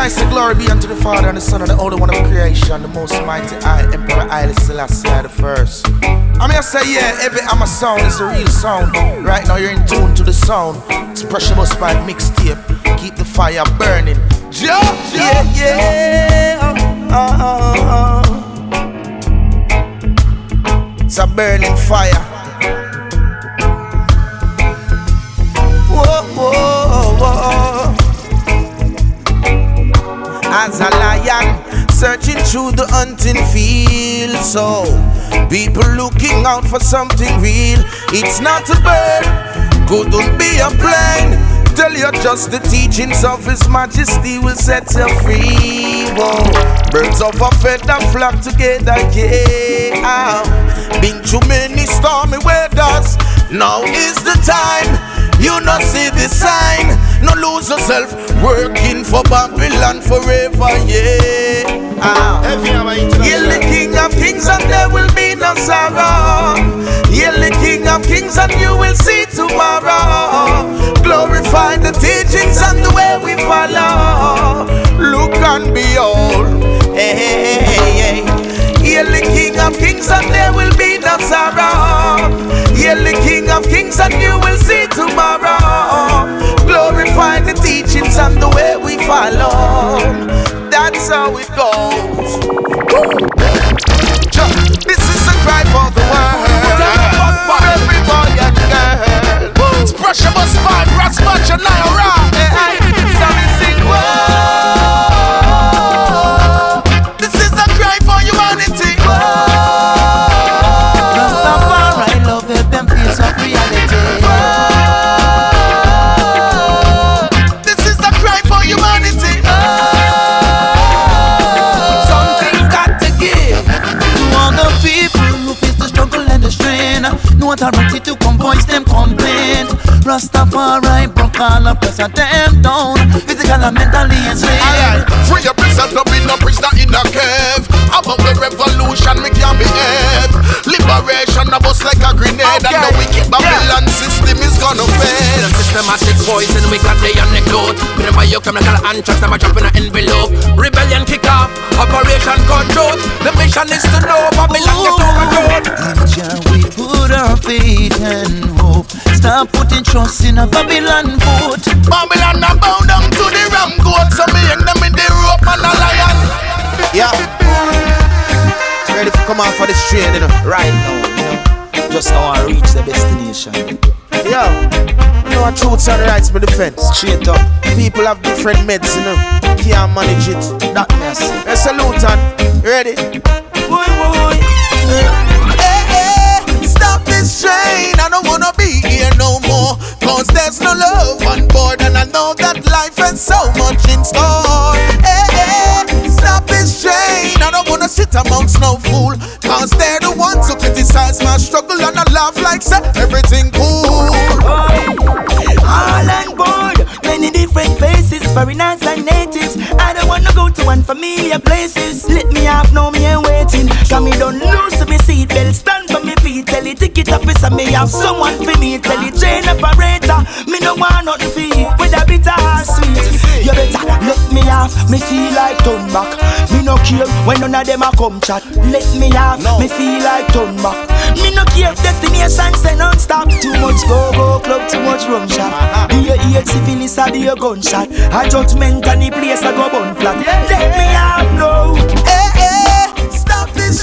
I say glory be unto the Father and the Son and the Holy One of creation, the most mighty I, Emperor Haile Selassie the first. I mean, I say, yeah, Heavy Hammer sound is a real sound. Right now, you're in tune to the sound. It's Pressure Busspipe mixtape. Keep the fire burning. Yeah, yeah, yeah. Uh, uh, uh. It's a burning fire. As a lion searching through the hunting field, so people looking out for something real. It's not a bird, couldn't be a plane. Tell you just the teachings of His Majesty will set you free. Whoa. Birds of a feather flock together, yeah. Been too many stormy weathers. Now is the time. You not see the sign. No lose yourself working for Babylon forever, yeah. Ah. You're the King of Kings and there will be no sorrow. You're the King of Kings and you will see tomorrow. Glorify the teachings and the way we follow. Look and behold. Hey, hey, hey, hey. You're the King of Kings and there will be no sorrow. You're the King of Kings and you will see tomorrow. Teachings and the way we follow. That's how it goes. This is a cry for the Rastafari broke all of us and them down, physical and mentally enslaved. Alright, free up yourself, no be no prisoner in a cave. About the revolution, me can behave. Liberation, a bust like a grenade, and the wicked Babylon system is gonna fail. Systematic poison, we got the anecdote. Remember you chemical anthrax, them a drop in an envelope. Rebellion kick off, operation control. The mission is to know Babylon get overthrown. Jah, we put our faith and hope. Stop putting trust in a Babylon foot. Babylon are bound down to the ram goat, so me hang them in the rope and a lion. Yeah. Ready to come out for this train, you know. Right now, you know, just now I reach the destination. Yo, you know what truths and rights me defense. Straight up, People have different meds, you know. Can't manage it. that mess. A salute and ready. Boy, boy. Hey, hey, stop this train. I don't wanna be here no more. Cause there's no love on board. And I know that life has so much in store. Hey, hey, stop this train. I don't wanna sit amongst no fool. Cause they're the ones who criticize my struggle. And I laugh like say everything cool. All on board, many different faces, foreigners and natives. I don't wanna go to unfamiliar places. Let me have no me waiting. Cause me don't lose ticket officer me have someone for me. Tell the train operator me no want nothing for you. With a bitter or sweet, you better let me off. Me feel like turn back. Me no care when none of them a come chat. Let me off. Me feel like turn back. Me no care if destination say non-stop. Too much go go club, too much rum shot. Do you hear syphilis or do you gunshot? A judgment and the place a go bun flat. Let me have no. Hey, hey,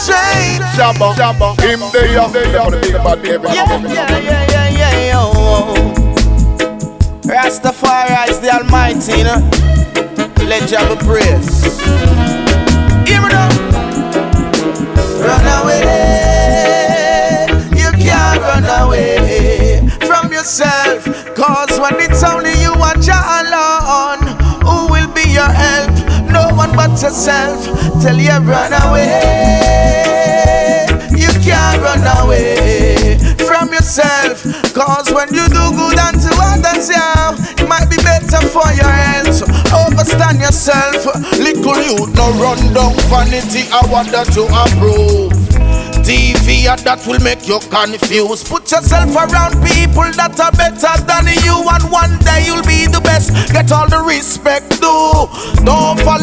stop. Shabba, shabba, him they up, they up, they up, they up, Yeah, yeah, yeah, yeah, yeah, yo, oh. Rastafari is the Almighty, you know. Let Jah be praised. Hear me now. Run away, you can't run away from yourself. Cause when it's only one but yourself. Tell you run away, you can't run away from yourself. Cause when you do good unto others, yeah, it might be better for your health. Overstand yourself. Little youth no run down vanity, I want that to approve. TV and that will make you confused. Put yourself around people that are better than you, and one day you'll be the best. Get all the respect due. Don't evil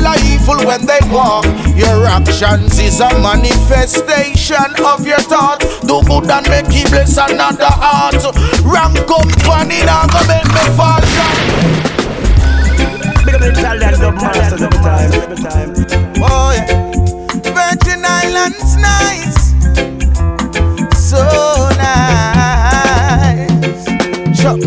when they walk. Your actions is a manifestation of your thought. Do good and make him bless another heart. Wrong company now go make me fall down. Big up the Italian dub masters every time, every time. Oh yeah. Virgin Islands nice. So nice. Sure.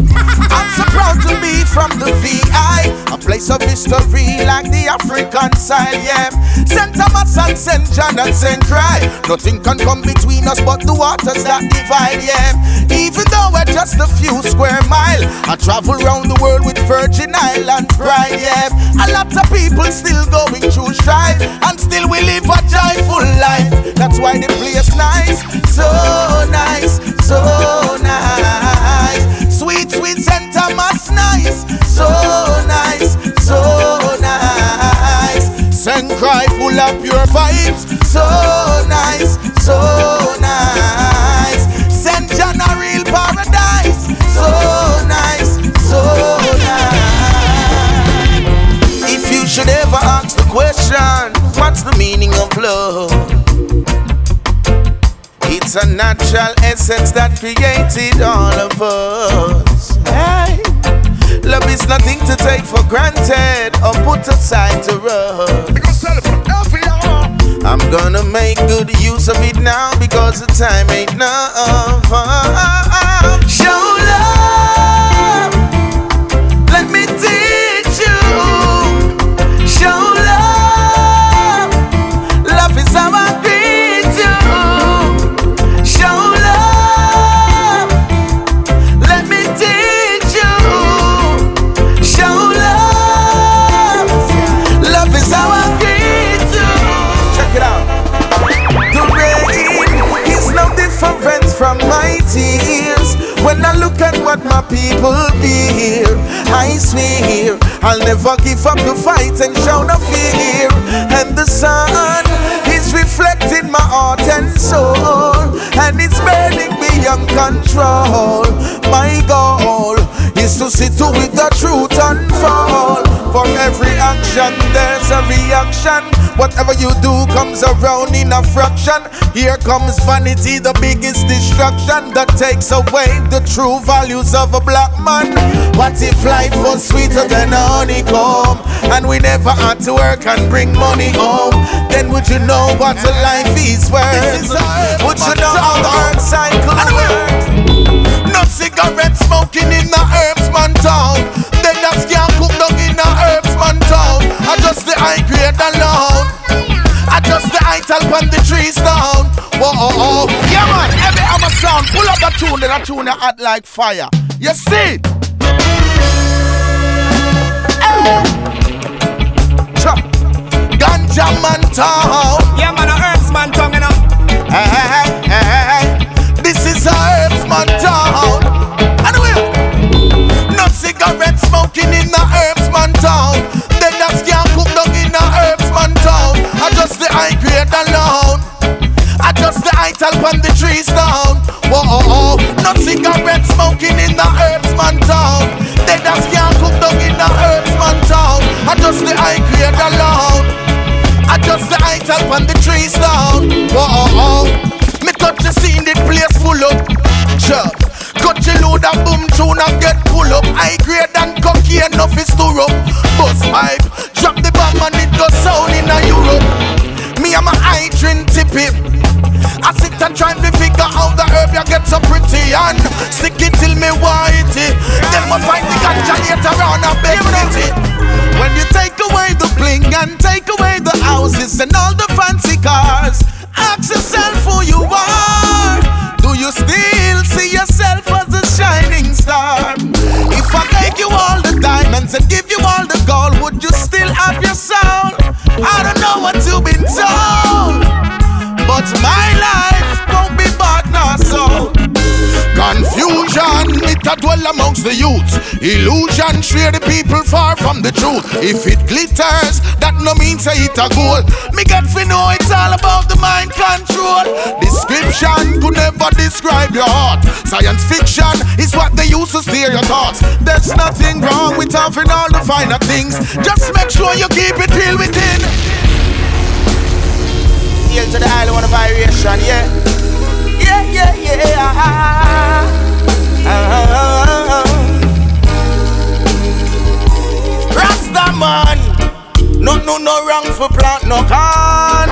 From the VI, a place of history like the African side, yeah. St. Thomas and St. John and St. Croix. Nothing can come between us but the waters that divide, yeah. Even though we're just a few square mile, I travel around the world with Virgin Island pride, yeah. A lot of people still going through strife, and still we live a joyful life. That's why the place nice, so nice, so nice. Sweet, sweet St. Thomas, nice, so nice, so nice. St. Croix full of pure vibes, so nice, so nice. St. John a real paradise, so nice, so nice. If you should ever ask the question, what's the meaning of love? It's a natural essence that created all of us. Hey. Love is nothing to take for granted or put aside to rust. I'm gonna make good use of it now because the time ain't enough. When I look at what my people fear, I swear I'll never give up the fight and show no fear. And the sun is reflecting my heart and soul, and it's burning beyond control. My goal is to see to it the truth unfold. For every action, there's a reaction. Whatever you do comes around in a fraction. Here comes vanity, the biggest destruction that takes away the true values of a black man. What if life was sweeter than honeycomb? And we never had to work and bring money home. Then would you know what a life is worth? Would you know how the earth cycle works? No cigarette smoking in the Herbsman town. They just can't cook dog in the Herbsman town. I just the high grade alone. I just the high top on the trees down. Whoa, oh, oh. Yeah, man, every other sound. Pull up the tune, then a tune hot like fire. You see? Hey. Ganja man town. Top on the trees down. Whoa, no cigarette smoking in the Herbsman town. They just can't cook dog in the Herbsman town. I just the high grade alone. I just the high top on the trees down. Whoa. Me touch the scene, the place full up. Chug. Cut your load of boom tune and get pull up. High grade and cocaine, enough is to up. Bust pipe, drop the bomb and it goes sound in a Europe. Me and my eye drink tipping. I sit and try to figure out the herb you get so pretty and stick it till me white. Then we find the ganja later on a big. When you take away the bling and take away the houses and all the fancy cars, ask yourself who you are. Illusion, share the people far from the truth. If it glitters, that no means say it a goal. Me get to know it's all about the mind control. Description could never describe your heart. Science fiction is what they use to steer your thoughts. There's nothing wrong with having all the finer things. Just make sure you keep it real within. Hail to the island, one variation, yeah. Yeah, yeah, yeah. Uh, Rasta man, no, no, no wrong for plant no can.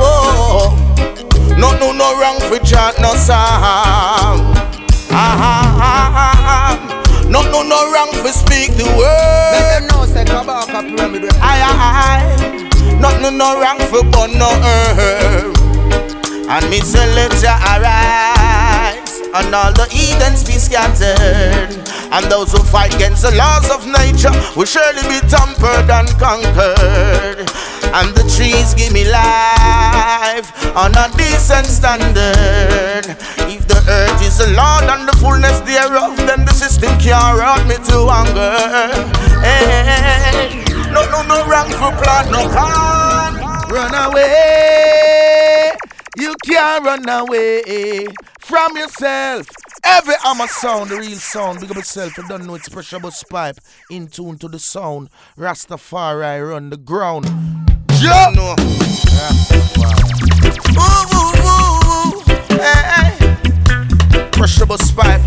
Oh, no, no, no wrong for chant no song. Ah, ah, ah, ah. No, no, no wrong for speak the word. Let them know say Kabaka pyramid. Aye, aye, aye. Nothing no wrong for burn no herb. And me say let Jah arise, and all the heathens be scattered. And those who fight against the laws of nature will surely be tampered and conquered. And the trees give me life on a decent standard. If the earth is the Lord and the fullness thereof, then the system can't rout me to hunger. Hey, no, no, no for plant, no can. Run away. You can't run away from yourself. Heavy Hammer Sound, the real sound. Big up yourself. You don't know it's Pressure Busspipe. In tune to the sound. Rastafari run the ground. Jump. No. Ooh, ooh, ooh, ooh. Hey, hey. Pressure Busspipe.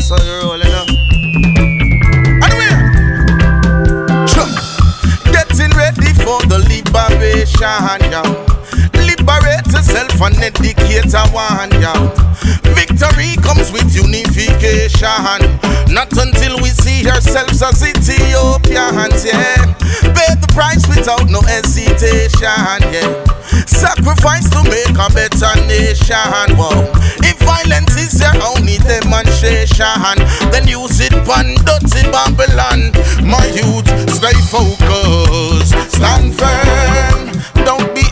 so you're rolling up. Anyway, Chum. getting ready for the liberation, yeah. Liberate yourself and educate a one, yeah. Victory comes with unification. Not until we see ourselves as Ethiopians, yeah. Pay the price without no hesitation, yeah. Sacrifice to make a better nation. Whoa. If violence is your only demonstration, then use it on dirty Babylon. My youth, stay focused, stand firm,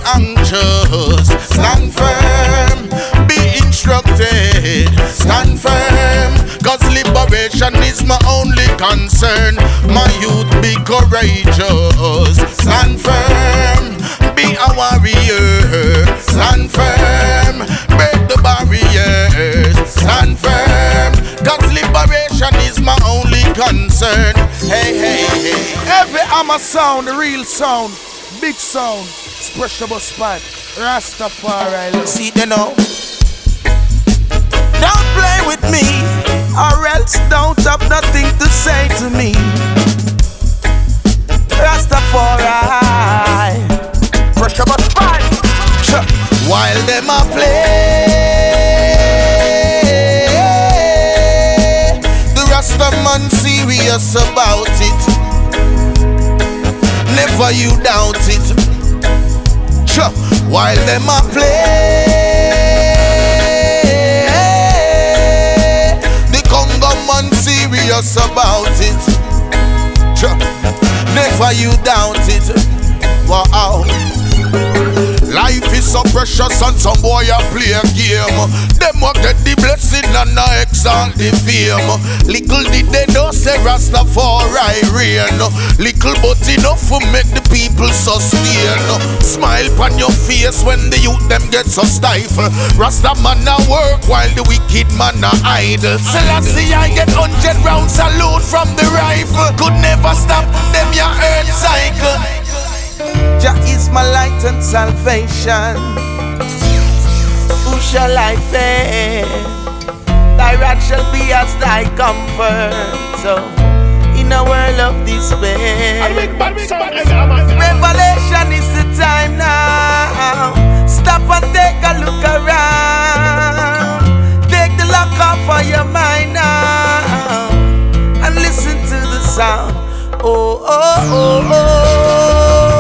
anxious, stand firm, be instructed, stand firm. Cause liberation is my only concern. My youth, be courageous, stand firm, be a warrior, stand firm, break the barriers, stand firm. Cause liberation is my only concern. Hey, hey, hey. Heavy Hammer Sound, the real sound. Big sound. Pressure Busspipe. Rastafari. See they know. Don't play with me, or else don't have nothing to say to me. Rastafari, pressure but fight. While them a play, the Rasta man serious about it. Never you doubt it. Cha, while them a play. The Congo man serious about it. Cha, never you doubt it. Wow. So precious and some boy a play a game. Them a get the blessing and a exalt the fame. Little did they know say Rastafari rain. Little but enough to make the people sustain. Smile upon your face when the youth them get so stifle. Rasta man a work while the wicked man a idle. Selassie I get hundred round salute from the rifle. Could never stop them your earth cycle. Jah is my light and salvation. Who shall I fear? Eh. Thy rod shall be as thy comfort. So, in a world of despair, revelation is the time now. Stop and take a look around. Take the lock off of your mind now and listen to the sound. Oh, oh, oh, oh.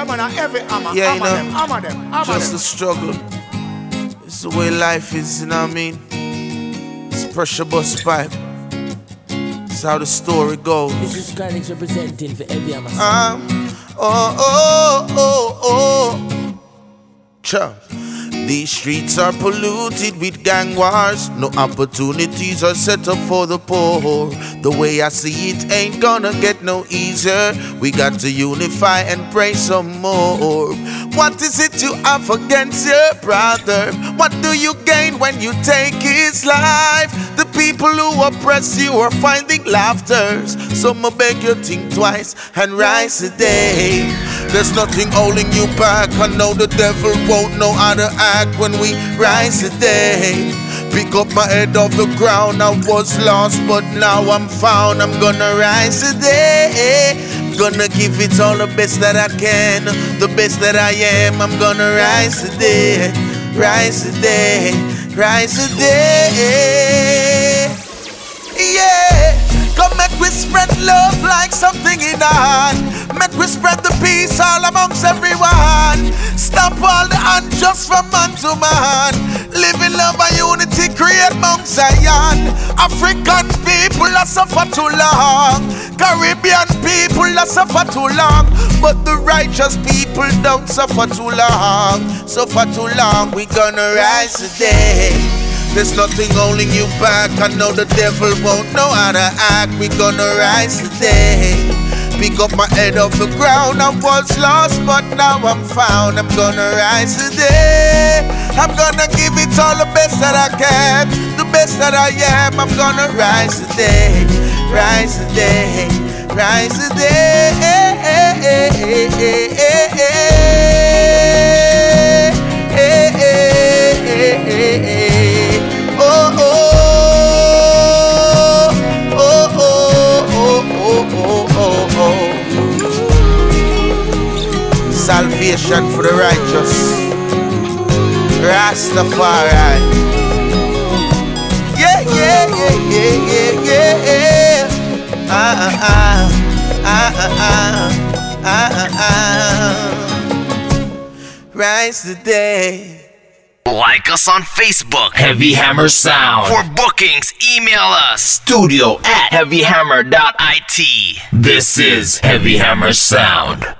Yeah, man, every hammer, Yeah, you know, them, hammer them, hammer Just them. a struggle. It's the way life is, you know what I mean? It's Pressure Busspipe. It's how the story goes. This is Skrillex representing for Heavy Hammer. Um, oh, oh, oh, oh. Cha. These streets are polluted with gang wars. No opportunities are set up for the poor. The way I see it ain't gonna get no easier. We got to unify and pray some more. What is it you have against your brother? What do you gain when you take his life? The people who oppress you are finding laughters. So I beg you think twice and rise today. There's nothing holding you back. I know the devil won't know how to act when we rise today. Pick up my head off the ground. I was lost, but now I'm found. I'm gonna rise today. Gonna give it all the best that I can, the best that I am. I'm gonna rise today, rise today, rise today. Love like something in hand. Make we spread the peace all amongst everyone. Stop all the unjust from man to man. Live in love and unity, create Mount Zion. African people that suffer too long. Caribbean people that suffer too long. But the righteous people don't suffer too long. Suffer too long, we gonna rise today. There's nothing holding you back. I know the devil won't know how to act. We gonna rise today. Pick up my head off the ground. I was lost, but now I'm found. I'm gonna rise today. I'm gonna give it all the best that I can. The best that I am. I'm gonna rise today. Rise today. Rise today. Salvation for the righteous. Rastafari. Yeah, yeah, yeah, yeah, yeah, yeah. Ah, ah, ah, ah, ah, ah, ah, ah. Rise today. Like us on Facebook, Heavy Hammer Sound. For bookings, email us studio at heavyhammer.it. This is Heavy Hammer Sound.